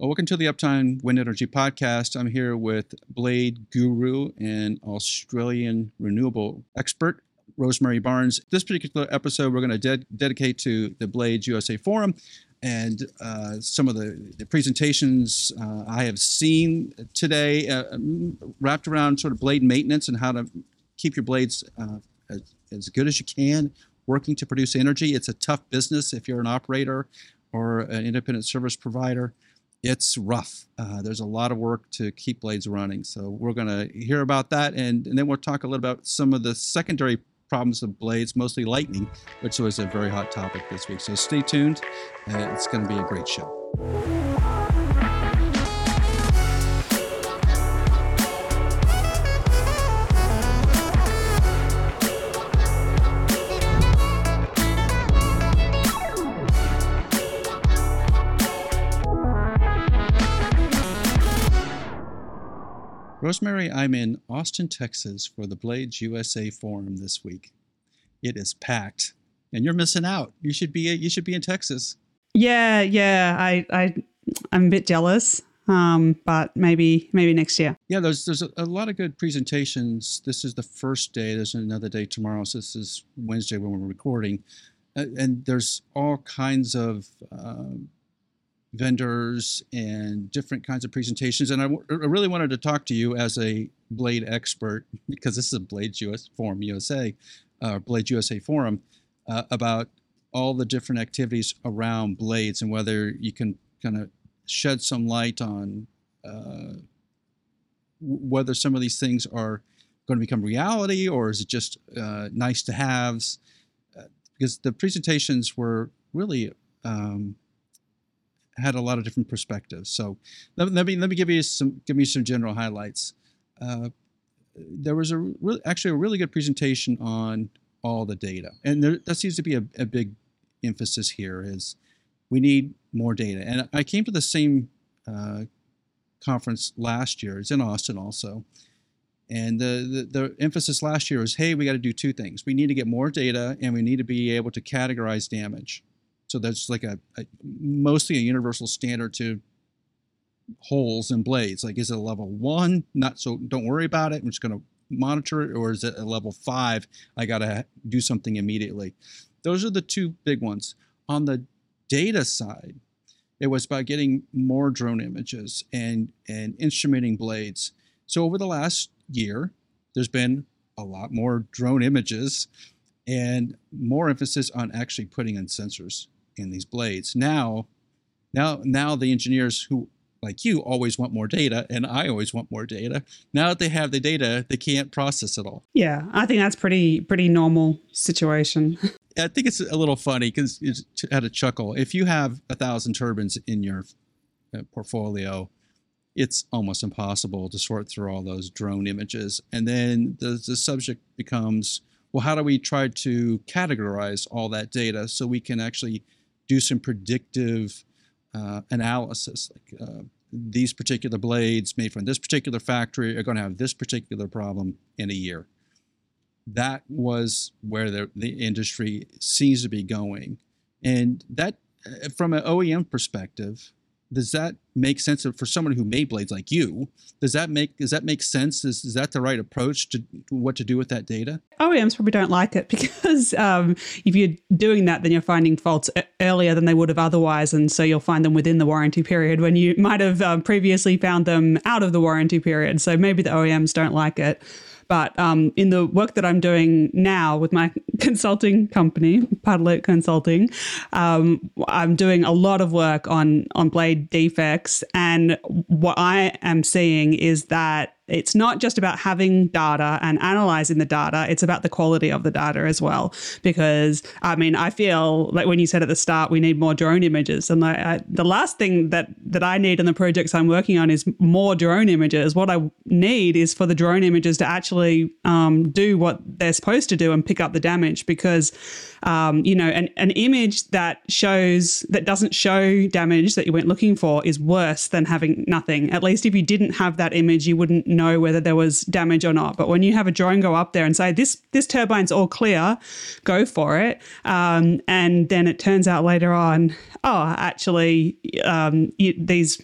Well, welcome to the Uptime Wind Energy Podcast. I'm here with Blade Guru and Australian renewable expert, Rosemary Barnes. This particular episode, we're going to ded- dedicate to the Blades USA Forum and uh, some of the, the presentations uh, I have seen today, uh, wrapped around sort of blade maintenance and how to keep your blades uh, as, as good as you can, working to produce energy. It's a tough business if you're an operator or an independent service provider it's rough. Uh, there's a lot of work to keep blades running. So we're going to hear about that, and, and then we'll talk a little about some of the secondary problems of blades, mostly lightning, which was a very hot topic this week. So stay tuned. Uh, it's going to be a great show. Rosemary, I'm in Austin, Texas for the Blades USA Forum this week. It is packed, and you're missing out. You should be you should be in Texas. Yeah, yeah. I I I'm a bit jealous, um, but maybe maybe next year. Yeah, there's there's a, a, lot of good presentations. This is the first day. There's another day tomorrow. So this is Wednesday when we're recording, uh, and there's all kinds of. Uh, vendors and different kinds of presentations. And I, w- I really wanted to talk to you as a Blade expert because this is a Blade US Forum USA, uh, Blade USA Forum, uh, about all the different activities around blades and whether you can kind of shed some light on uh, whether some of these things are going to become reality or is it just uh, nice to haves. Uh, because the presentations were really um, had a lot of different perspectives. So let, let me let me give you some give me some general highlights. Uh, there was a re- actually a really good presentation on all the data, and there, that seems to be a, a, big emphasis here. Is we need more data, and I came to the same uh, conference last year. It's in Austin also. And the, the, the emphasis last year was, hey, we got to do two things. We need to get more data, and we need to be able to categorize damage. So that's like a, a mostly a universal standard to holes and blades. Like, is it a level one? Not so. Don't worry about it. I'm just going to monitor it, or is it a level five? I got to do something immediately. Those are the two big ones. On the data side, it was about getting more drone images and and instrumenting blades. So over the last year, there's been a lot more drone images and more emphasis on actually putting in sensors in these blades. Now, now, now the engineers who like you always want more data and I always want more data. Now that they have the data, they can't process it all. Yeah, I think that's pretty pretty normal situation. I think it's a little funny because it's had a chuckle. If you have a thousand turbines in your uh, portfolio, it's almost impossible to sort through all those drone images. And then the, the subject becomes, well, how do we try to categorize all that data so we can actually do some predictive uh, analysis. Like uh, these particular blades made from this particular factory are going to have this particular problem in a year. That was where the, the industry seems to be going. And that, uh, from an OEM perspective, does that make sense for someone who made blades like you? Does that make does that make sense? Is, is that the right approach to what to do with that data? Oems probably don't like it because um, if you're doing that then you're finding faults earlier than they would have otherwise and so you'll find them within the warranty period when you might have um, previously found them out of the warranty period. So maybe the oems don't like it but um, in the work that I'm doing now with my consulting company, Pardalote Consulting, um, I'm doing a lot of work on on blade defects, and what I am seeing is that it's not just about having data and analyzing the data, it's about the quality of the data as well. Because, I mean, I feel like when you said at the start, we need more drone images. And I, the last thing that, that I need in the projects I'm working on is more drone images. What I need is for the drone images to actually um, do what they're supposed to do and pick up the damage. Because, um, you know, an, an image that shows, that doesn't show damage that you went looking for is worse than having nothing. At least if you didn't have that image, you wouldn't know whether there was damage or not. But when you have a drone go up there and say this this turbine's all clear, go for it, um, and then it turns out later on, oh, actually, um, you, these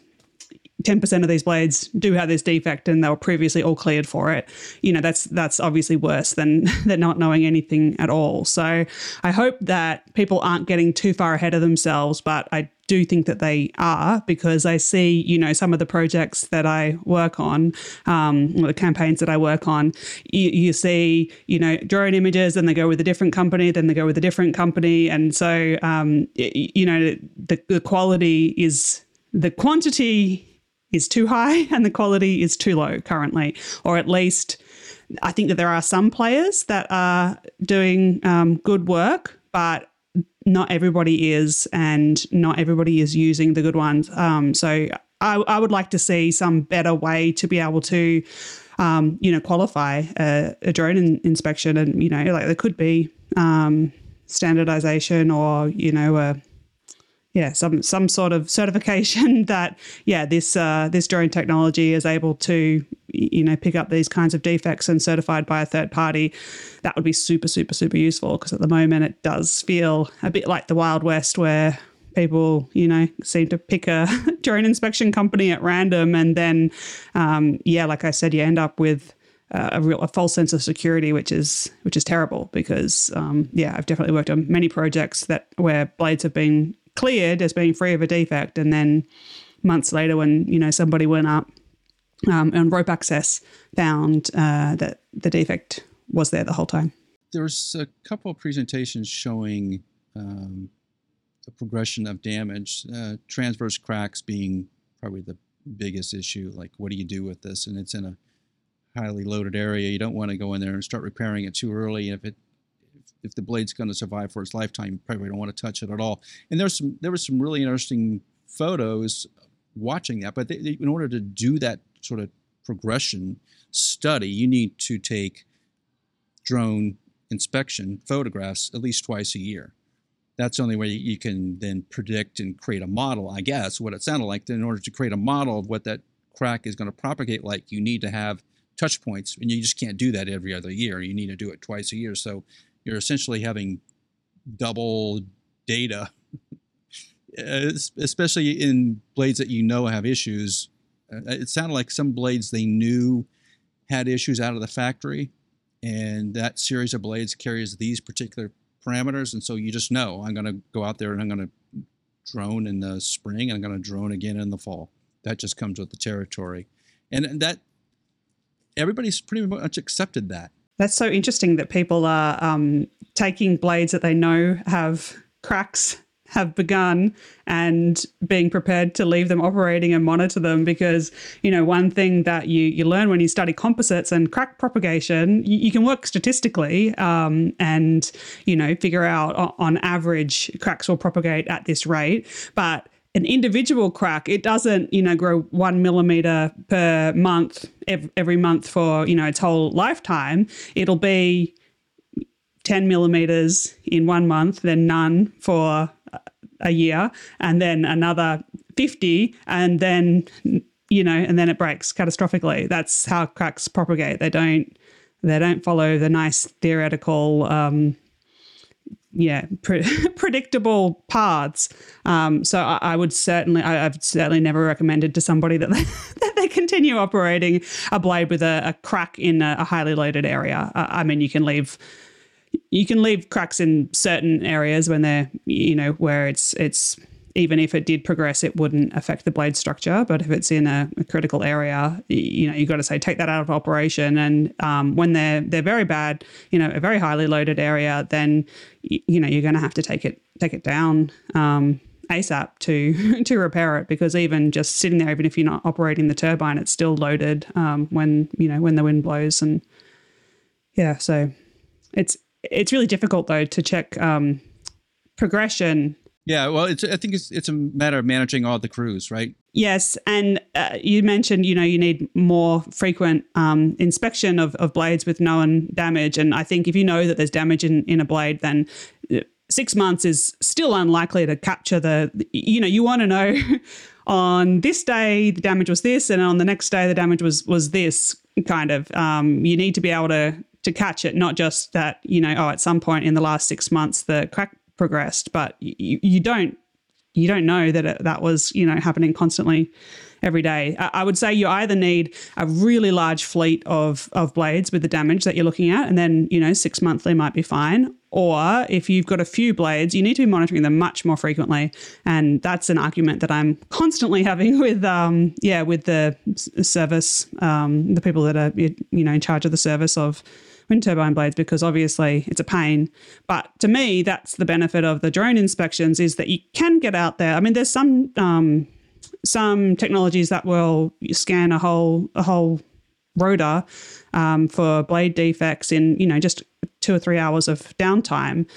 10% of these blades do have this defect and they were previously all cleared for it you know that's that's obviously worse than than not knowing anything at all so i hope that people aren't getting too far ahead of themselves but i do think that they are because I see, you know, some of the projects that I work on, um, the campaigns that I work on, you, you, see, you know, drone images and they go with a different company, then they go with a different company. And so, um, you know, the, the quality is, the quantity is too high and the quality is too low currently, or at least I think that there are some players that are doing um, good work, but not everybody is, and not everybody is using the good ones. Um, so I, I, would like to see some better way to be able to, um, you know, qualify a, a drone in, inspection, and you know, like there could be um, standardization or you know a yeah some some sort of certification that yeah this uh, this drone technology is able to you know pick up these kinds of defects and certified by a third party. That would be super super super useful because at the moment it does feel a bit like the wild west where people you know seem to pick a drone inspection company at random and then um, yeah like i said you end up with a real a false sense of security, which is which is terrible because um, yeah, I've definitely worked on many projects that where blades have been cleared as being free of a defect, and then months later, when you know somebody went up um, and rope access found uh, that the defect was there the whole time. There's a couple of presentations showing um, the progression of damage, uh, transverse cracks being probably the biggest issue. Like, what do you do with this? And it's in a highly loaded area. You don't want to go in there and start repairing it too early. If it if the blade's going to survive for its lifetime, you probably don't want to touch it at all. And there's some there was some really interesting photos watching that. But they, they, in order to do that sort of progression study, you need to take drone inspection photographs at least twice a year. That's the only way you can then predict and create a model, I guess, what it sounded like. In order to create a model of what that crack is going to propagate like, you need to have touch points, and you just can't do that every other year. You need to do it twice a year. So you're essentially having double data, especially in blades that you know have issues. Uh, it sounded like some blades they knew had issues out of the factory, and that series of blades carries these particular parameters, and so you just know I'm going to go out there and I'm going to drone in the spring and I'm going to drone again in the fall. That just comes with the territory, and that everybody's pretty much accepted that. That's so interesting that people are um, taking blades that they know have cracks have begun and being prepared to leave them operating and monitor them because you know one thing that you you learn when you study composites and crack propagation you, you can work statistically um, and you know figure out on average cracks will propagate at this rate. But an individual crack, it doesn't, you know, grow one millimeter per month every month for, you know, its whole lifetime. It'll be 10 millimeters in one month, then none for a year, and then another 50, and then, you know, and then it breaks catastrophically. That's how cracks propagate. They don't, they don't follow the nice theoretical, um, yeah, pre- predictable paths. Um, so I, I, would certainly, I, have certainly never recommended to somebody that they, that they continue operating a blade with a, a crack in a, a, highly loaded area. Uh, I mean, you can leave, you can leave cracks in certain areas when they're, you know, where it's it's even if it did progress, it wouldn't affect the blade structure. But if it's in a, a critical area, you know, you've got to say take that out of operation. And um, when they're they're very bad, you know, a very highly loaded area, then you know you're going to have to take it take it down. Um, ASAP to to repair it because even just sitting there, even if you're not operating the turbine, it's still loaded um, when you know when the wind blows and yeah. So it's it's really difficult though to check um, progression yeah, well, it's I think it's it's a matter of managing all the crews, right? Yes, and uh, you mentioned you know you need more frequent um, inspection of, of blades with known damage, and I think if you know that there's damage in, in a blade, then uh, six months is still unlikely to capture the. You know, you want to know on this day the damage was this, and on the next day the damage was was this kind of. Um, you need to be able to to catch it, not just that you know oh at some point in the last six months the crack progressed, but you, you don't you don't know that it, that was you know happening constantly every day. I, I would say you either need a really large fleet of of blades with the damage that you're looking at, and then you know six monthly might be fine. Or if you've got a few blades, you need to be monitoring them much more frequently, and that's an argument that I'm constantly having with um, yeah with the service, um, the people that are you know in charge of the service of wind turbine blades because obviously it's a pain. But to me, that's the benefit of the drone inspections is that you can get out there. I mean, there's some um, some technologies that will scan a whole a whole rotor um, for blade defects in you know just two or three hours of downtime.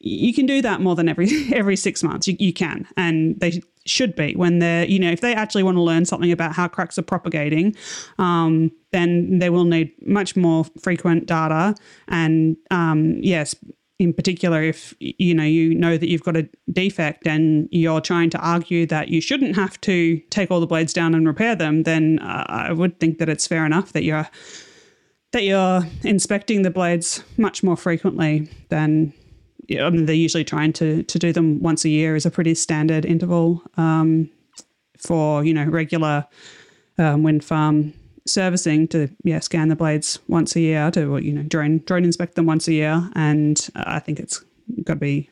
You can do that more than every every six months. You, you can, and they should be when they're you know if they actually want to learn something about how cracks are propagating, um, then they will need much more frequent data. And um, yes, in particular, if you know you know that you've got a defect and you're trying to argue that you shouldn't have to take all the blades down and repair them, then uh, I would think that it's fair enough that you're that you're inspecting the blades much more frequently than I mean, they're usually trying to to do them once a year is a pretty standard interval um, for you know regular um, wind farm servicing to yeah scan the blades once a year to you know drone drone inspect them once a year and I think it's got to be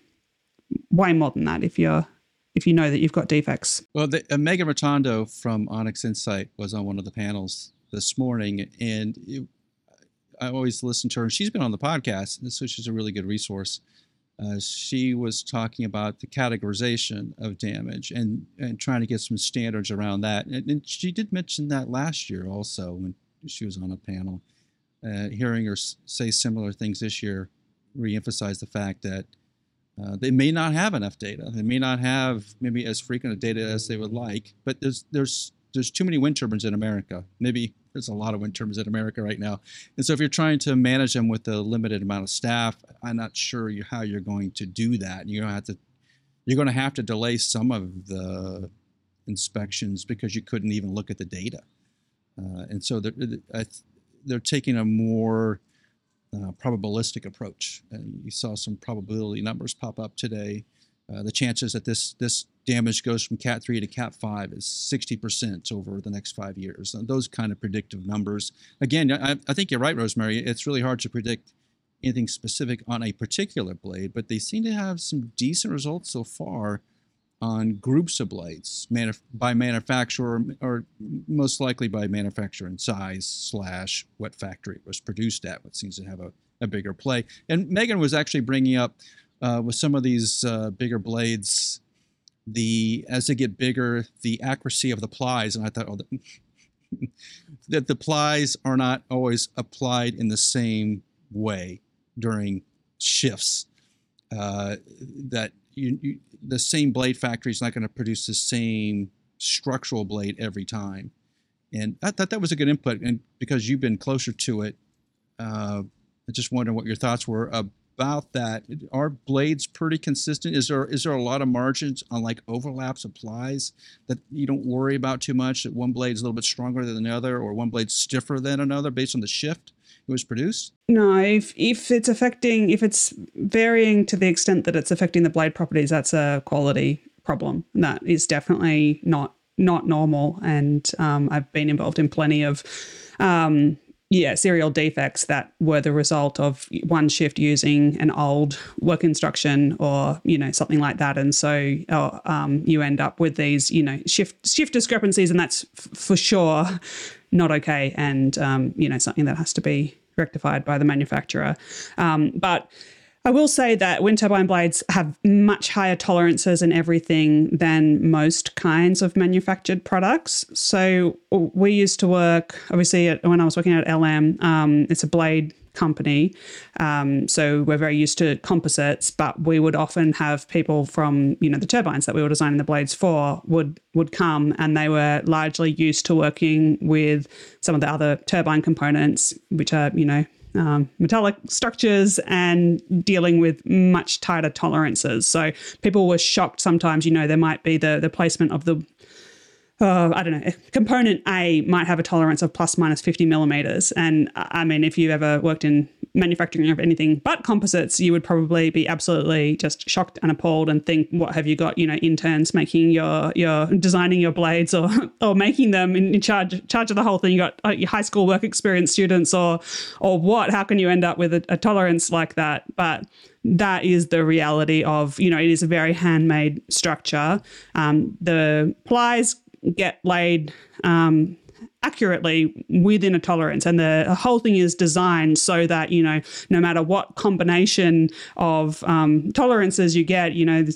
way more than that if you're if you know that you've got defects. Well, the, uh, Megan Rotondo from Onyx Insight was on one of the panels this morning, and it, I always listen to her. She's been on the podcast, so she's a really good resource. Uh, she was talking about the categorization of damage and, and trying to get some standards around that. And, and she did mention that last year also when she was on a panel. Uh, hearing her say similar things this year reemphasized the fact that uh, they may not have enough data. They may not have maybe as frequent a data as they would like, but there's there's there's too many wind turbines in America. Maybe there's a lot of wind turbines in America right now, and so if you're trying to manage them with a limited amount of staff, I'm not sure you, how you're going to do that. You're going to have to you're going to have to delay some of the inspections because you couldn't even look at the data, uh, and so they're, they're taking a more uh, probabilistic approach. And you saw some probability numbers pop up today. Uh, the chances that this this damage goes from Cat 3 to Cat 5 is 60% over the next five years. Those kind of predictive numbers. Again, I, I think you're right, Rosemary. It's really hard to predict anything specific on a particular blade, but they seem to have some decent results so far on groups of blades manuf- by manufacturer or most likely by manufacturer and size slash what factory it was produced at, what seems to have a, a bigger play. And Megan was actually bringing up uh, with some of these uh, bigger blades, the as they get bigger, the accuracy of the plies, and I thought, oh, that the plies are not always applied in the same way during shifts. Uh, that you, you, the same blade factory is not going to produce the same structural blade every time. And I thought that was a good input. And because you've been closer to it, uh, I just wondering what your thoughts were about that. Are blades pretty consistent? Is there is there a lot of margins on like overlaps of plies that you don't worry about too much? That one blade is a little bit stronger than the other, or one blade stiffer than another based on the shift it was produced? No, if if it's affecting if it's varying to the extent that it's affecting the blade properties, that's a quality problem. And That is definitely not not normal. And um, I've been involved in plenty of um, yeah, serial defects that were the result of one shift using an old work instruction or you know something like that, and so uh, um, you end up with these you know shift shift discrepancies, and that's f- for sure not okay, and um, you know something that has to be rectified by the manufacturer. Um, but I will say that wind turbine blades have much higher tolerances and everything than most kinds of manufactured products. So we used to work, obviously, when I was working at LM, um, it's a blade company. Um, so we're very used to composites, but we would often have people from, you know, the turbines that we were designing the blades for would would come and they were largely used to working with some of the other turbine components, which are, you know, um, metallic structures and dealing with much tighter tolerances. So people were shocked sometimes, you know, there might be the, the placement of the uh, I don't know, component A might have a tolerance of plus minus 50 millimeters. And I mean, if you've ever worked in manufacturing of anything but composites, you would probably be absolutely just shocked and appalled and think, what have you got? You know, interns making your your designing your blades or or making them in charge charge of the whole thing. You got uh, your high school work experience students or or what? How can you end up with a, a tolerance like that? But that is the reality of you know it is a very handmade structure. Um, the plies get laid. Um, accurately within a tolerance. And the whole thing is designed so that you know no matter what combination of um, tolerances you get you know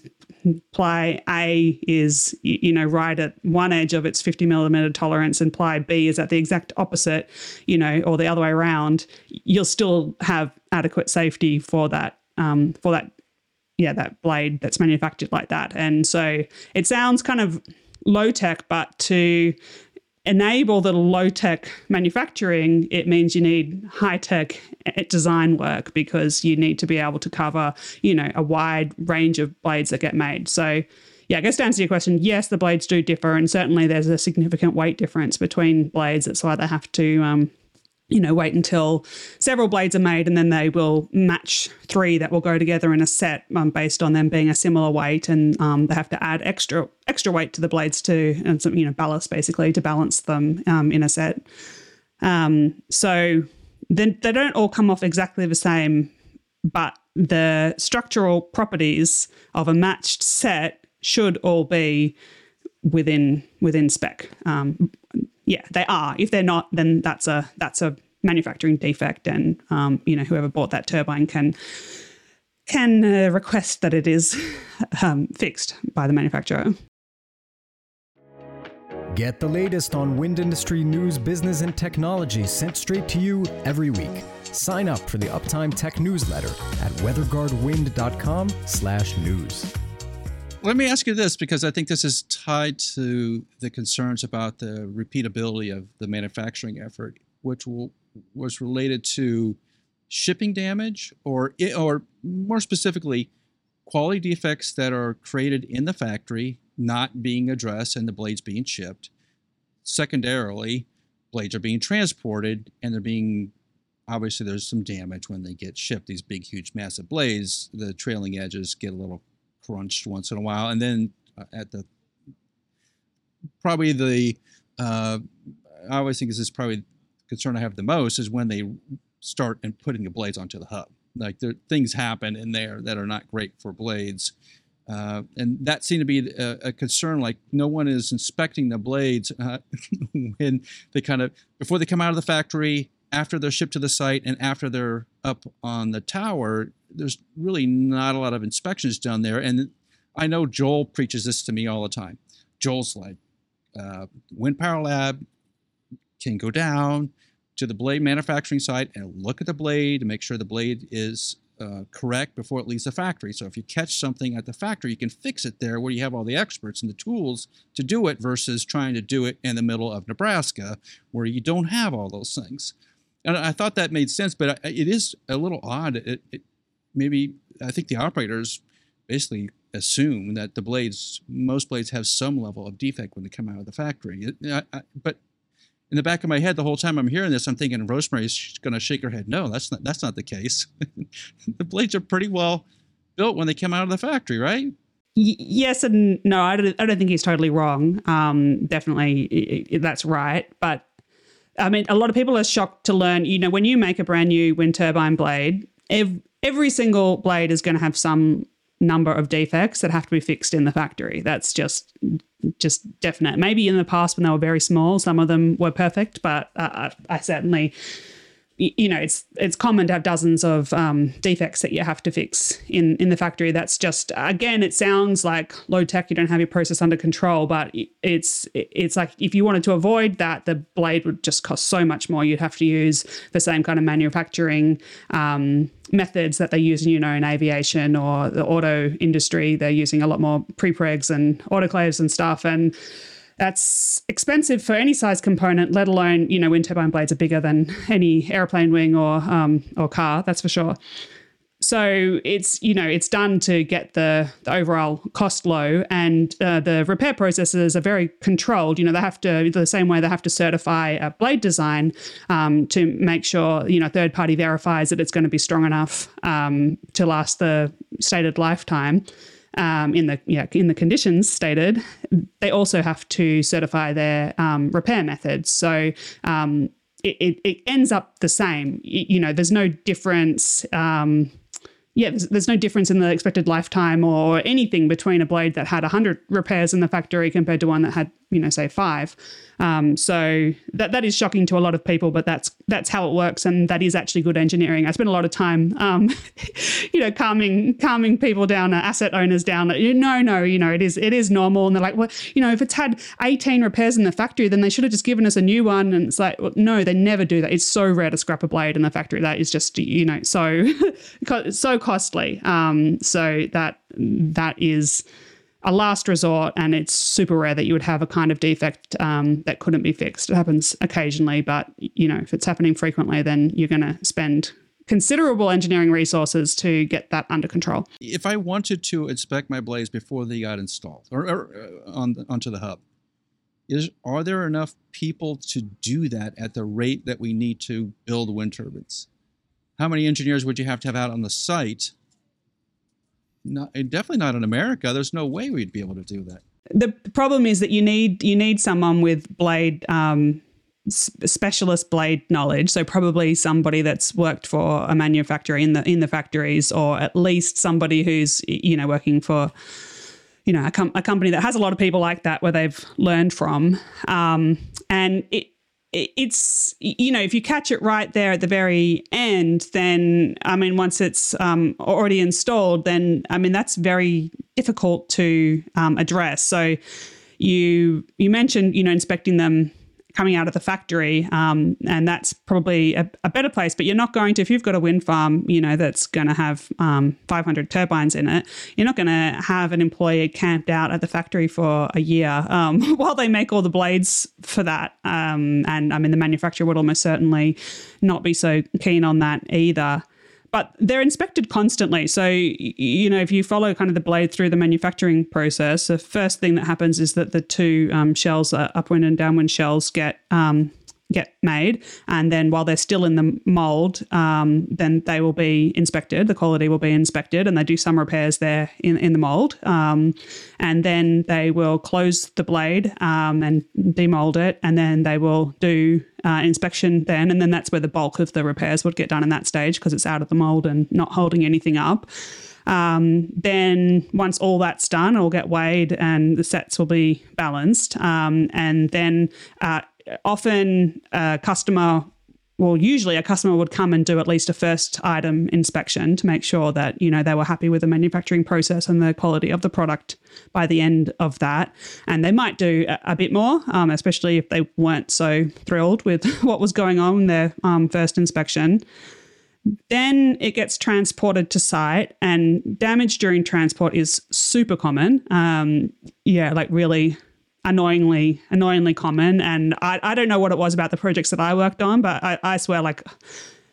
ply a is you know right at one edge of its 50 millimeter tolerance and ply b is at the exact opposite you know or the other way around you'll still have adequate safety for that um, for that yeah that blade that's manufactured like that. And so it sounds kind of low tech but to enable the low tech manufacturing, it means you need high tech eh, design work because you need to be able to cover, you know, a wide range of blades that get made. So, yeah, I guess to answer your question, yes, the blades do differ, and certainly there's a significant weight difference between blades. That's why they have to um, you know, wait until several blades are made and then they will match three that will go together in a set um, based on them being a similar weight. And um, they have to add extra extra weight to the blades too, and some, you know, ballast basically to balance them um, in a set. Um, so then they don't all come off exactly the same, but the structural properties of a matched set should all be within within spec. Um, yeah, they are. If they're not, then that's a that's a manufacturing defect, and um, you know whoever bought that turbine can can uh, request that it is um, fixed by the manufacturer. Get the latest on wind industry news, business, and technology sent straight to you every week. Sign up for the Uptime Tech newsletter at weatherguardwind.com/news. Let me ask you this because I think this is tied to the concerns about the repeatability of the manufacturing effort, which will, was related to shipping damage or or more specifically quality defects that are created in the factory not being addressed and the blades being shipped. Secondarily, blades are being transported and they're being obviously there's some damage when they get shipped. These big, huge, massive blades, the trailing edges get a little crunched once in a while, and then uh, at the probably the uh, I always think this is probably concern I have the most is when they start and putting the blades onto the hub. Like there things happen in there that are not great for blades. Uh, and that seemed to be a, a, concern. Like no one is inspecting the blades uh, when they kind of before they come out of the factory, after they're shipped to the site, and after they're up on the tower there's really not a lot of inspections done there. And I know Joel preaches this to me all the time. Joel's like, uh, Wind Power Lab can go down to the blade manufacturing site and look at the blade and make sure the blade is uh, correct before it leaves the factory. So if you catch something at the factory, you can fix it there where you have all the experts and the tools to do it versus trying to do it in the middle of Nebraska where you don't have all those things. And I thought that made sense, but it is a little odd. It, it, maybe I think the operators basically assume that the blades, most blades have some level of defect when they come out of the factory. I, I, but in the back of my head, the whole time I'm hearing this, I'm thinking Rosemary's going to shake her head. No, that's not. That's not the case. the blades are pretty well built when they come out of the factory, right? yes and no. I don't, I don't think he's totally wrong. Um, definitely, that's right. But I mean, a lot of people are shocked to learn. You know, when you make a brand new wind turbine blade, every, every single blade is going to have some number of defects that have to be fixed in the factory. That's just just definite. Maybe in the past when they were very small, some of them were perfect, but uh, I certainly you know it's it's common to have dozens of um, defects that you have to fix in in the factory. That's just again it sounds like low tech you don't have your process under control but it's it's like if you wanted to avoid that the blade would just cost so much more. You'd have to use the same kind of manufacturing um, methods that they use you know in aviation or the auto industry. They're using a lot more prepregs and autoclaves and stuff. And that's expensive for any size component, let alone, you know, wind turbine blades are bigger than any airplane wing or um, or car, that's for sure. so it's you know it's done to get the, the overall cost low and uh, the repair processes are very controlled you know they have to the same way they have to certify a blade design um, to make sure you know third party verifies that it's going to be strong enough um, to last the stated lifetime um, in the yeah in the conditions stated they also have to certify their um, repair methods so um, it, it, it, ends up the same. You know, there's no difference. Um, yeah, there's, there's, no difference in the expected lifetime or anything between a blade that had 100 repairs in the factory compared to one that had, you know, say five. Um, so that that is shocking to a lot of people, but that's that's how it works, and that is actually good engineering. I spent a lot of time, um, you know, calming calming people down, uh, asset owners down. you No, no, you know, it is it is normal, and they're like, well, you know, if it's had 18 repairs in the factory, then they should have just given us a new one. And it's like, well, no, they never do that. It's so rare to scrap a blade in the factory. That is just, you know, so so costly. Um, so that that is a last resort, and it's super rare that you would have a kind of defect um, that couldn't be fixed. It happens occasionally, but you know if it's happening frequently, then you're going to spend considerable engineering resources to get that under control. If I wanted to inspect my blades before they got installed or, or uh, on onto the hub, is are there enough people to do that at the rate that we need to build wind turbines? How many engineers would you have to have out on the site not, definitely not in America. There's no way we'd be able to do that. The problem is that you need you need someone with blade um, specialist blade knowledge. So probably somebody that's worked for a manufacturer in the in the factories, or at least somebody who's you know working for you know a, com- a company that has a lot of people like that where they've learned from. Um, and it, it's you know if you catch it right there at the very end then i mean once it's um, already installed then i mean that's very difficult to um, address. So you you mentioned you know inspecting them coming out of the factory, um, and that's probably a, a, better place. But you're not going to if you've got a wind farm, you know that's going to have um, 500 turbines in it. You're not going to have an employee camped out at the factory for a year um, while they make all the blades for that. Um, and I mean, the manufacturer would almost certainly not be so keen on that either but they're inspected constantly. So, you know, if you follow kind of the blade through the manufacturing process, the first thing that happens is that the two um, shells, uh, upwind and downwind shells, get um, get made. And then while they're still in the mold, um, then they will be inspected. The quality will be inspected, and they do some repairs there in, in the mold. Um, and then they will close the blade um, and demold it, and then they will do uh, inspection then. And then that's where the bulk of the repairs would get done in that stage because it's out of the mold and not holding anything up. Um, then once all that's done, it'll get weighed and the sets will be balanced. Um, and then uh, often a customer well usually a customer would come and do at least a first item inspection to make sure that you know they were happy with the manufacturing process and the quality of the product by the end of that. And they might do a, bit more um, especially if they weren't so thrilled with what was going on in their um, first inspection. Then it gets transported to site and damage during transport is super common. Um, yeah like really annoyingly annoyingly common and I, I don't know what it was about the projects that i worked on but i, I swear like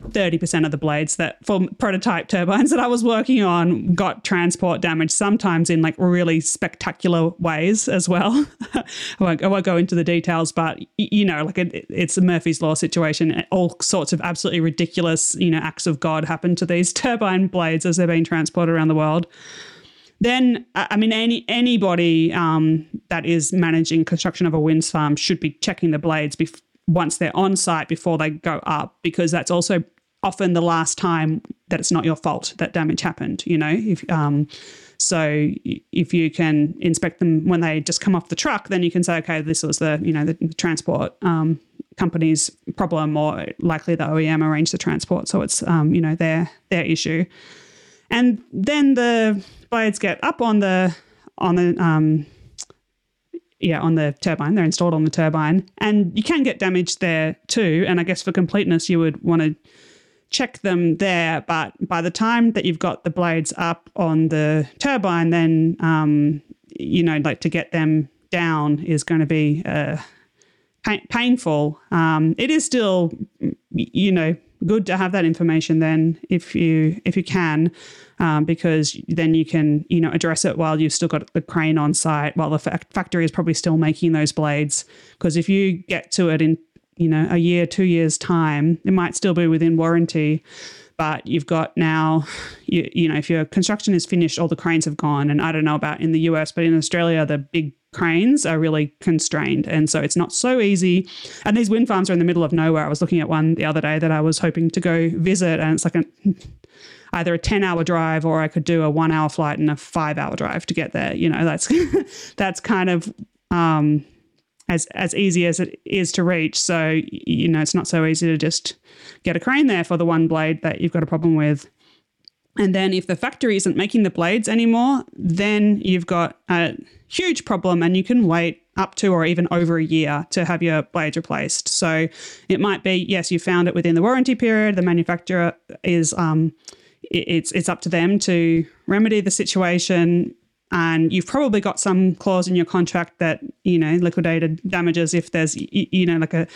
30% of the blades that for prototype turbines that I was working on got transport damage, sometimes in like really spectacular ways as well. I, won't, I, won't, go into the details, but you know, like it, it's a Murphy's Law situation. All sorts of absolutely ridiculous, you know, acts of God happen to these turbine blades as they're being transported around the world then I mean any anybody um, that is managing construction of a wind farm should be checking the blades bef- once they're on site before they go up because that's also often the last time that it's not your fault that damage happened. You know, if um, so if you can inspect them when they just come off the truck, then you can say, okay, this was the you know the, transport um, company's problem, or likely the OEM arranged the transport, so it's um, you know their their issue. And then the blades get up on the on the um, yeah on the turbine. They're installed on the turbine, and you can get damage there too. And I guess for completeness, you would want to check them there. But by the time that you've got the blades up on the turbine, then um, you know like to get them down is going to be uh, painful. Um, it is still you know good to have that information then if you if you can um, because then you can you know address it while you've still got the crane on site while the fa- factory is probably still making those blades. Because if you get to it in you know a year two years time it might still be within warranty but you've got now you, you know if your construction is finished all the cranes have gone. And i don't know about in the us but in australia the big cranes are really constrained. And so it's not so easy. And these wind farms are in the middle of nowhere. I was looking at one the other day that i was hoping to go visit and it's like either a 10 hour drive or i could do a one hour flight and a five hour drive to get there. You know that's that's kind of um as as easy as it is to reach so you know it's not so easy to just get a crane there for the one blade that you've got a problem with and then if the factory isn't making the blades anymore then you've got a huge problem and you can wait up to or even over a year to have your blades replaced. So it might be yes, you found it within the warranty period. The manufacturer is um, it's it's up to them to remedy the situation. And you've probably got some clause in your contract that you know liquidated damages if there's you know like a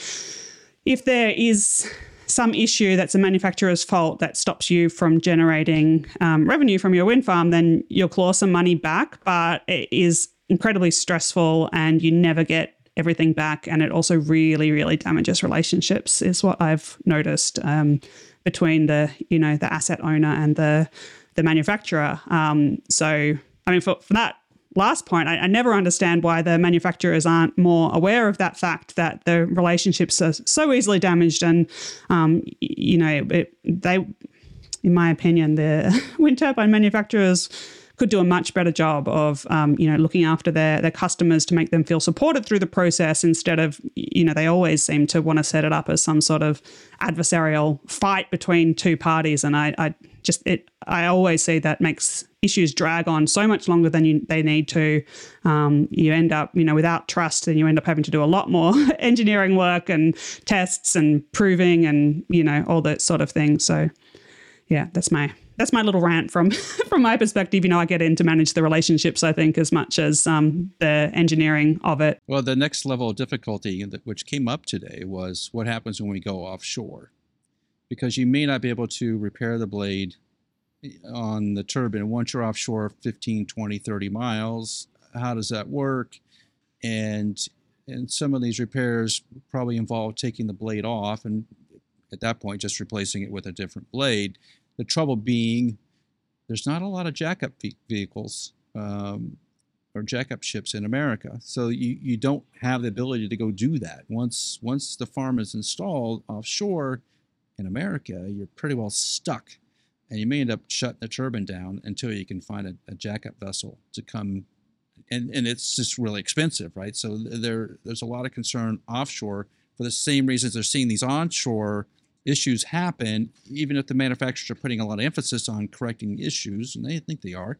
if there is some issue that's a manufacturer's fault that stops you from generating um, revenue from your wind farm, then you'll claw some money back. But it is incredibly stressful and you never get everything back. And it also really, really damages relationships, is what I've noticed um, between the, you know, the asset owner and the the manufacturer. Um, so, I mean, for, for that last point, I, I, never understand why the manufacturers aren't more aware of that fact that the relationships are so easily damaged, and um, you know, it, they, in my opinion, the wind turbine manufacturers could do a much better job of um, you know looking after their their customers to make them feel supported through the process instead of you know they always seem to want to set it up as some sort of adversarial fight between two parties. And I, I just it I always see that makes issues drag on so much longer than you, they need to. Um, you end up, you know, without trust, then you end up having to do a lot more engineering work and tests and proving and you know all that sort of thing. So, yeah, that's my that's my little rant from from my perspective. You know, I get in to manage the relationships. I think as much as um, the engineering of it. Well, the next level of difficulty which came up today was what happens when we go offshore, because you may not be able to repair the blade on the turbine. Once you're offshore 15 20 30 miles how does that work? And and some of these repairs probably involve taking the blade off and at that point just replacing it with a different blade. The trouble being, there's not a lot of jackup vehicles um, or jackup ships in America, so you, you don't have the ability to go do that. Once once the farm is installed offshore in America, you're pretty well stuck, and you may end up shutting the turbine down until you can find a, a jackup vessel to come. And, and it's just really expensive, right? So there there's a lot of concern offshore for the same reasons they're seeing these onshore issues happen, even if the manufacturers are putting a lot of emphasis on correcting issues, and they think they are.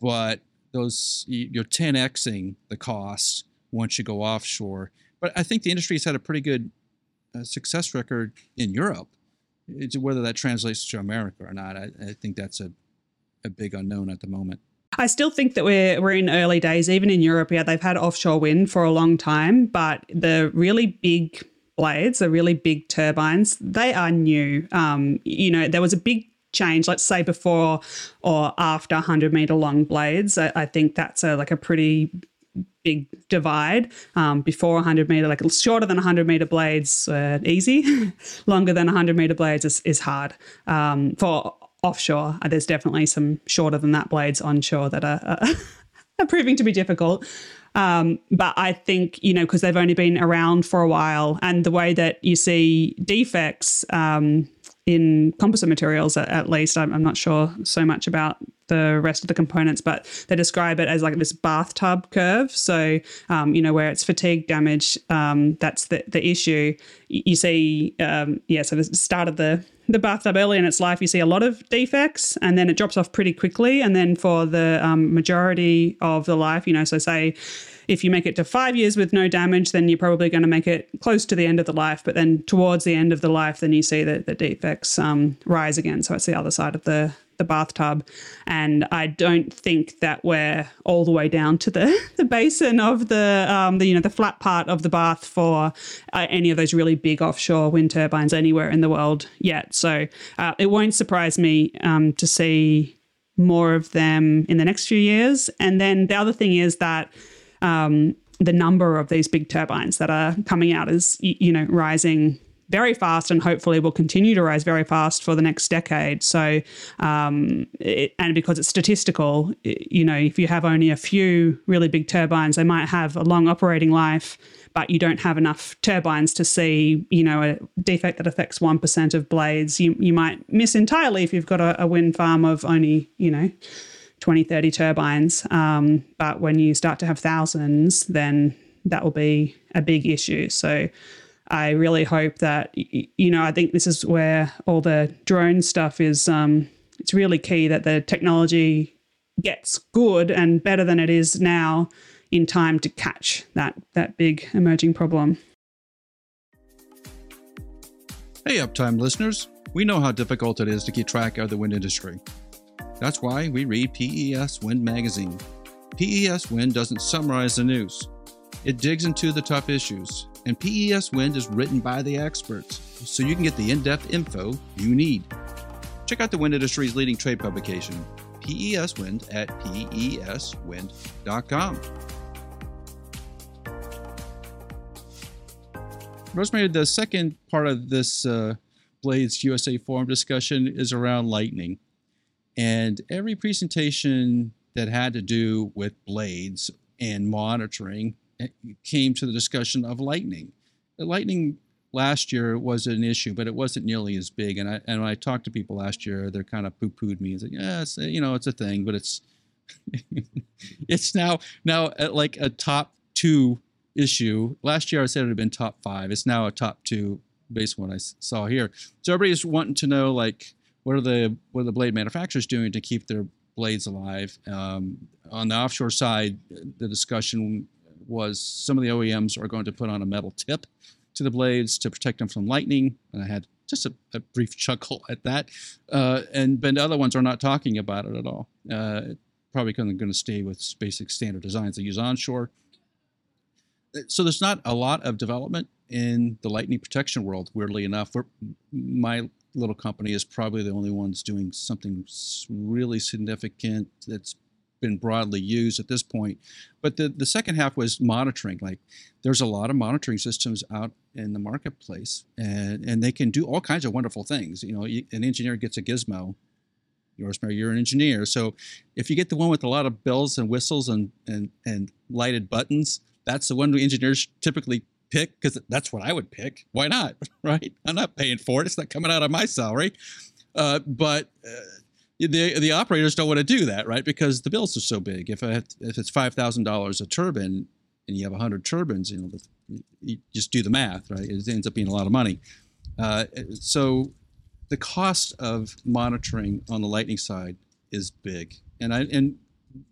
But those you're 10xing the costs once you go offshore. But I think the industry has had a pretty good success record in Europe. It's whether that translates to America or not, I, I think that's a, a big unknown at the moment. I still think that we're we're in early days, even in Europe. Yeah, they've had offshore wind for a long time, but the really big blades, the really big turbines, they are new. Um, you know, there was a big change, let's say before or after 100 meter long blades. I, I think that's a, like a pretty big divide. Um, before 100 meter, like shorter than 100 meter blades, uh, easy. Longer than 100 meter blades is, is hard. Um, for offshore, uh, there's definitely some shorter than that blades onshore that are, are, are proving to be difficult. Um, but I think, you know, because they've only been around for a while and the way that you see defects um, in composite materials, at, at least, I'm, I'm, not sure so much about the rest of the components, but they describe it as like this bathtub curve. So, um, you know, where it's fatigue damage, um, that's the, the issue. You see, um, yeah, so the start of the the bathtub early in its life, you see a lot of defects and then it drops off pretty quickly. And then for the um, majority of the life, you know, so say if you make it to five years with no damage, then you're probably going to make it close to the end of the life. But then towards the end of the life, then you see that the defects um, rise again. So it's the other side of the the bathtub. And I don't think that we're all the way down to the, the basin of the, um, the, you know, the flat part of the bath for uh, any of those really big offshore wind turbines anywhere in the world yet. So uh, it won't surprise me um, to see more of them in the next few years. And then the other thing is that um, the number of these big turbines that are coming out is, you know, rising very fast and hopefully will continue to rise very fast for the next decade. So, um, it, and because it's statistical, you know, if you have only a few really big turbines, they might have a long operating life, but you don't have enough turbines to see, you know, a defect that affects 1% of blades. You, you might miss entirely if you've got a, a wind farm of only, you know, 20, 30 turbines. Um, but when you start to have thousands, then that will be a big issue. So, I really hope that you know I think this is where all the drone stuff is. Um, it's really key that the technology gets good and better than it is now in time to catch that that big emerging problem. Hey, Uptime listeners! We know how difficult it is to keep track of the wind industry. That's why we read PES Wind magazine. PES Wind doesn't summarize the news. It digs into the tough issues and PES Wind is written by the experts, so you can get the in depth info you need. Check out the wind industry's leading trade publication, PES Wind, at peswind.com. Rosemary, the second part of this uh, Blades USA Forum discussion is around lightning. And every presentation that had to do with blades and monitoring eh, came to the discussion of lightning. Lightning last year was an issue, but it wasn't nearly as big. And I and when I talked to people last year, they're kind of poo-pooed me. It's like, yeah, you know, it's a thing, but it's it's now now at like a top two issue. Last year I said it had been top five. It's now a top two based on what I saw here. So everybody's wanting to know like what are the what are the blade manufacturers doing to keep their blades alive? Um, on the offshore side, the discussion was some of the OEMs are going to put on a metal tip to the blades to protect them from lightning. And I had just a, a brief chuckle at that. Uh, and but the other ones are not talking about it at all. Uh, probably going to stay with basic standard designs they use onshore. So there's not a lot of development in the lightning protection world. Weirdly enough, my little company is probably the only ones doing something really significant that's been broadly used at this point. But the, the second half was monitoring. Like there's a lot of monitoring systems out in the marketplace, and, and they can do all kinds of wonderful things. You know, an engineer gets a gizmo. Rosemary, you're an engineer. So if you get the one with a lot of bells and whistles and, and, and lighted buttons, that's the one the engineers typically pick because that's what I would pick. Why not? Right? I'm not paying for it. It's not coming out of my salary. Uh, but uh, the the operators don't want to do that, right? Because the bills are so big. If I, if it's five thousand dollars a turbine and you have hundred turbines, you know, you just do the math, right? It ends up being a lot of money. Uh, so the cost of monitoring on the lightning side is big, and I and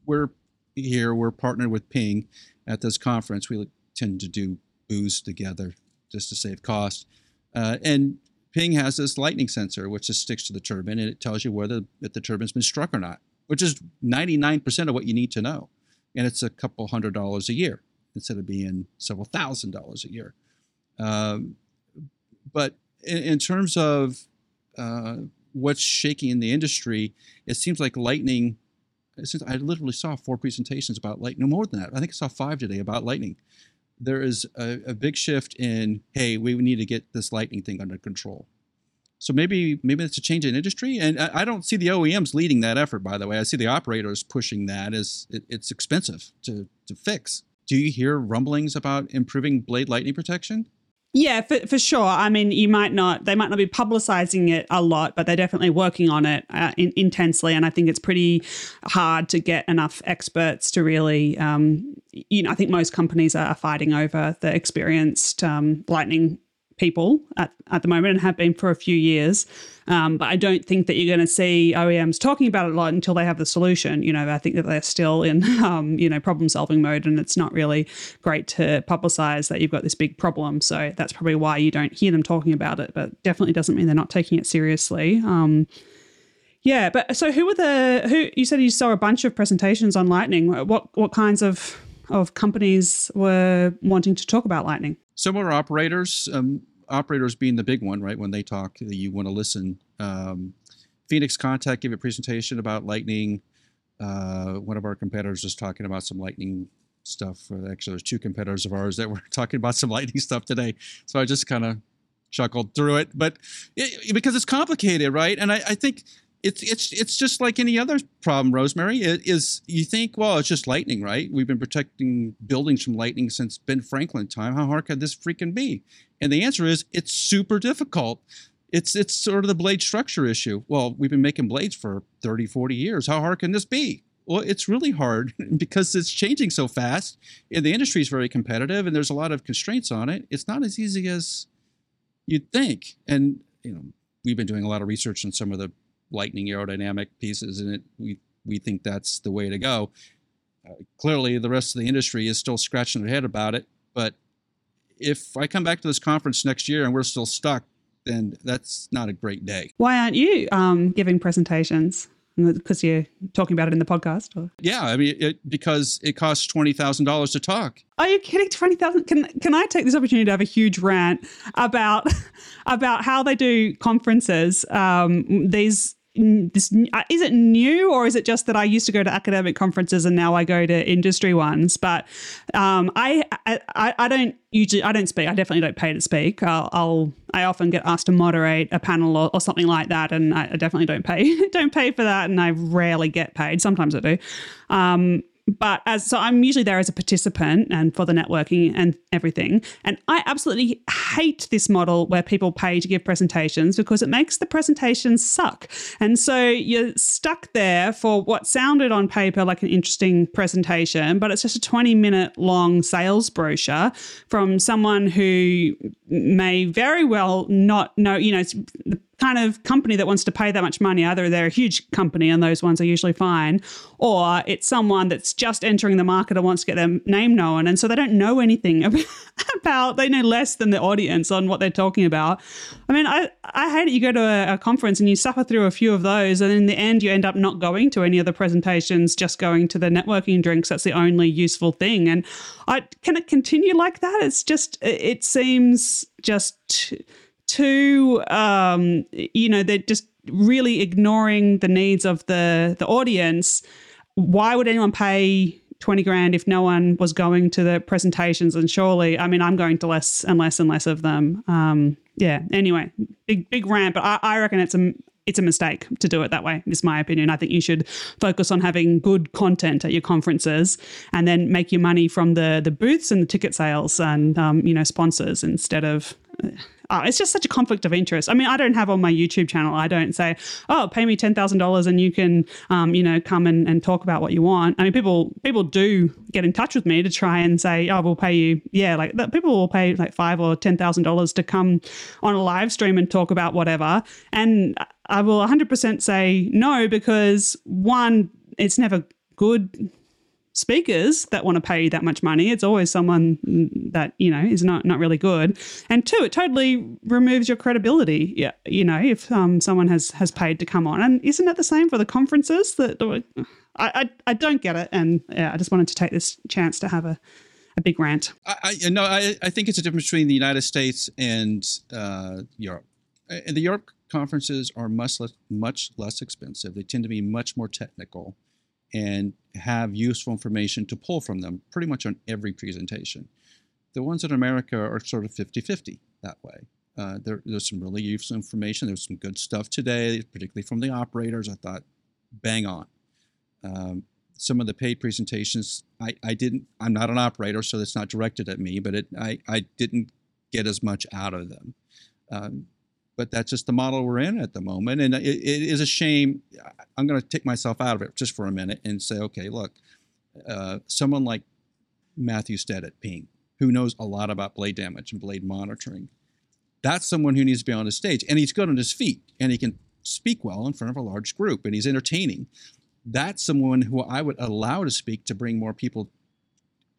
we're here. We're partnered with Ping at this conference. We tend to do booths together just to save cost, uh, and Ping has this lightning sensor, which just sticks to the turbine and it tells you whether if the turbine's been struck or not, which is 99% of what you need to know. And it's a couple hundred dollars a year instead of being several thousand dollars a year. Um, but in, in, terms of uh, what's shaking in the industry, it seems like lightning. Since I literally saw four presentations about lightning, no more than that. I think I saw five today about lightning there is a, a, big shift in hey we need to get this lightning thing under control. So maybe maybe it's a change in industry and i, I don't see the oems leading that effort by the way. I see the operators pushing that as it, it's expensive to, to fix. Do you hear rumblings about improving blade lightning protection yeah, for, for sure. I mean, you might not, they might not be publicizing it a lot, but they're definitely working on it uh, in, intensely. And I think it's pretty hard to get enough experts to really, um, you know, I think most companies are fighting over the experienced um, lightning people at, at the moment and have been for a few years. Um, but I don't think that you're going to see OEMs talking about it a lot until they have the solution. You know, I think that they're still in, um, you know, problem solving mode and it's not really great to publicize that you've got this big problem. So that's probably why you don't hear them talking about it, but definitely doesn't mean they're not taking it seriously. Um, Yeah, but so who were the who? You said you saw a bunch of presentations on Lightning. What what kinds of of companies were wanting to talk about Lightning? Similar operators, um, operators being the big one, right? When they talk, you want to listen. Um, Phoenix Contact gave a presentation about Lightning. Uh, one of our competitors was talking about some Lightning stuff. Actually, there's two competitors of ours that were talking about some Lightning stuff today. So I just kind of chuckled through it, but it, because it's complicated, right? And I, I think it's it's it's just like any other problem, Rosemary. It is you think, well, it's just lightning, right? We've been protecting buildings from lightning since Ben Franklin time. How hard could this freaking be? And the answer is it's super difficult. It's it's sort of the blade structure issue. Well, we've been making blades for 30, 40 years. How hard can this be? Well, it's really hard because it's changing so fast and the industry is very competitive and there's a lot of constraints on it. It's not as easy as you'd think. And you know, we've been doing a lot of research on some of the lightning aerodynamic pieces, and it we we think that's the way to go. Uh, clearly, the rest of the industry is still scratching their head about it. But if I come back to this conference next year and we're still stuck, then that's not a great day. Why aren't you um, giving presentations? Because you're talking about it in the podcast? Or? Yeah, I mean, it, because it costs twenty thousand dollars to talk. Are you kidding? Twenty thousand? Can can I take this opportunity to have a huge rant about about how they do conferences? Um, these this uh, is it new or is it just that I used to go to academic conferences and now I go to industry ones? But um, I, I I don't usually I don't speak. I definitely don't pay to speak. I'll, I'll I often get asked to moderate a panel or, or something like that, and I, I, definitely don't pay don't pay for that, and I rarely get paid. Sometimes I do. Um, but as so I'm usually there as a participant and for the networking and everything. And I absolutely hate this model where people pay to give presentations because it makes the presentations suck. And so you're stuck there for what sounded on paper like an interesting presentation, but it's just a 20 minute long sales brochure from someone who may very well not know, you know, the kind of company that wants to pay that much money. Either they're a huge company and those ones are usually fine, or it's someone that's just entering the market and wants to get their name known. And so they don't know anything about, they know less than the audience on what they're talking about. I mean, I, I hate it. You go to a, a conference and you suffer through a few of those, and in the end, you end up not going to any of the presentations, just going to the networking drinks. That's the only useful thing. And I can it continue like that? It's just, it seems just too um, you know they're just really ignoring the needs of the the audience. Why would anyone pay 20 grand if no one was going to the presentations? And surely i mean i'm going to less and less and less of them. Um, yeah anyway big big rant but I, I reckon it's a it's a mistake to do it that way is my opinion i think you should focus on having good content at your conferences and then make your money from the the booths and the ticket sales and um, you know sponsors instead of uh, it's just such a conflict of interest. I mean, I don't have on my YouTube channel, I don't say, oh, pay me $10,000 and you can, um, you know, come and, and talk about what you want. I mean, people people do get in touch with me to try and say, oh, we'll pay you. Yeah, like that, people will pay like five or $10,000 to come on a live stream and talk about whatever. And I will 100% say no because one, it's never good speakers that want to pay you that much money. It's always someone that, you know, is not, not really good. And two, it totally removes your credibility. Yeah. You know, if um, someone has, has paid to come on. And isn't it the same for the conferences that I, I, I don't get it. And yeah, I just wanted to take this chance to have a, a big rant. I, I no, I, I think it's a difference between the United States and uh, Europe. And the Europe conferences are much less, much less expensive. They tend to be much more technical and have useful information to pull from them pretty much on every presentation. The ones in America are sort of 50 50 that way. Uh, there, there's some really useful information. There's some good stuff today, particularly from the operators. I thought, bang on. Um, some of the paid presentations, I, I didn't, I'm not an operator, so it's not directed at me, but it, I, I didn't get as much out of them. Um, but that's just the model we're in at the moment. And it, it is a shame. I'm going to take myself out of it just for a minute and say, okay, look, uh, someone like Matthew Stead at Ping, who knows a lot about blade damage and blade monitoring, that's someone who needs to be on the stage. And he's good on his feet and he can speak well in front of a large group and he's entertaining. That's someone who I would allow to speak to bring more people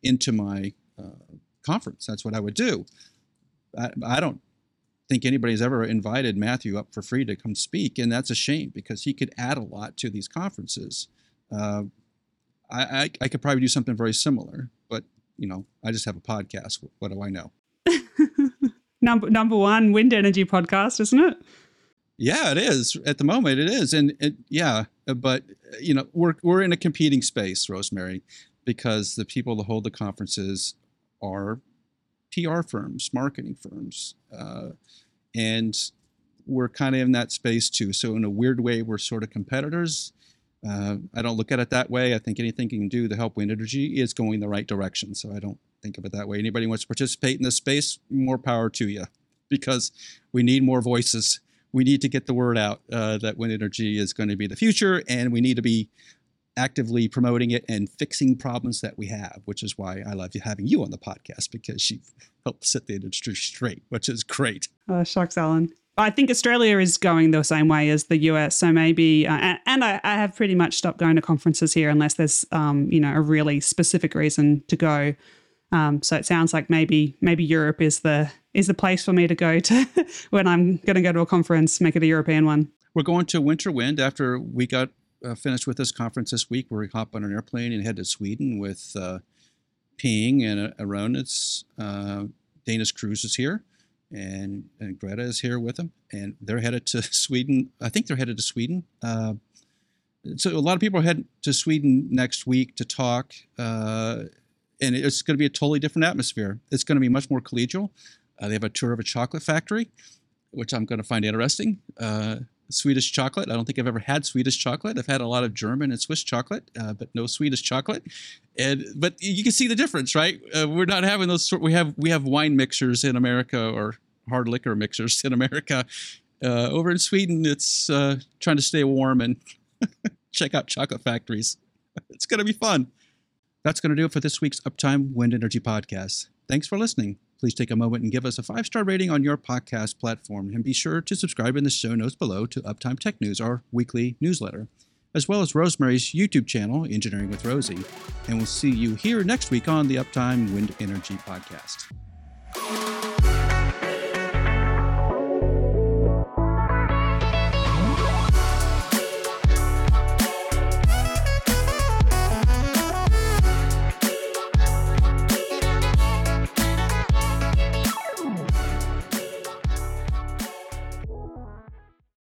into my uh, conference. That's what I would do. I, I don't think anybody's ever invited Matthew up for free to come speak, and that's a shame because he could add a lot to these conferences. Uh, I, I, I could probably do something very similar, but you know, I just have a podcast. What do I know? number number one wind energy podcast, isn't it? Yeah, it is at the moment. It is, and it, yeah, but you know, we're we're in a competing space, Rosemary, because the people that hold the conferences are PR firms, marketing firms, uh, and we're kind of in that space too. So in a weird way, we're sort of competitors. Uh, I don't look at it that way. I think anything you can do to help wind energy is going the right direction. So I don't think of it that way. Anybody wants to participate in this space, more power to you, because we need more voices. We need to get the word out uh, that wind energy is going to be the future, and we need to be actively promoting it and fixing problems that we have, which is why I love having you on the podcast because you help set the industry straight, which is great. Oh, shucks, Allen. I think Australia is going the same way as the US. So maybe, uh, and, and I, I, have pretty much stopped going to conferences here unless there's, um, you know, a really specific reason to go. Um, so it sounds like maybe maybe Europe is the is the place for me to go to when I'm going to go to a conference, make it a European one. We're going to Winter Wind after we got uh, finished with this conference this week, where we hop on an airplane and head to Sweden with uh, Ping and uh, Aerones. Uh, Dainis Kruze is here, and, and Greta is here with them, and they're headed to Sweden. I think they're headed to Sweden. Uh, so a lot of people are heading to Sweden next week to talk, uh, and it's going to be a totally different atmosphere. It's going to be much more collegial. Uh, they have a tour of a chocolate factory, which I'm going to find interesting. Swedish chocolate. I don't think I've ever had Swedish chocolate. I've had a lot of German and Swiss chocolate, uh, but no Swedish chocolate. And but you can see the difference, right? Uh, we're not having those. We have we have wine mixers in America or hard liquor mixers in America. Uh, over in Sweden, it's uh, trying to stay warm and check out chocolate factories. It's going to be fun. That's going to do it for this week's Uptime Wind Energy Podcast. Thanks for listening. Please take a moment and give us a five star rating on your podcast platform. And be sure to subscribe in the show notes below to Uptime Tech News, our weekly newsletter, as well as Rosemary's YouTube channel, Engineering with Rosie. And we'll see you here next week on the Uptime Wind Energy Podcast.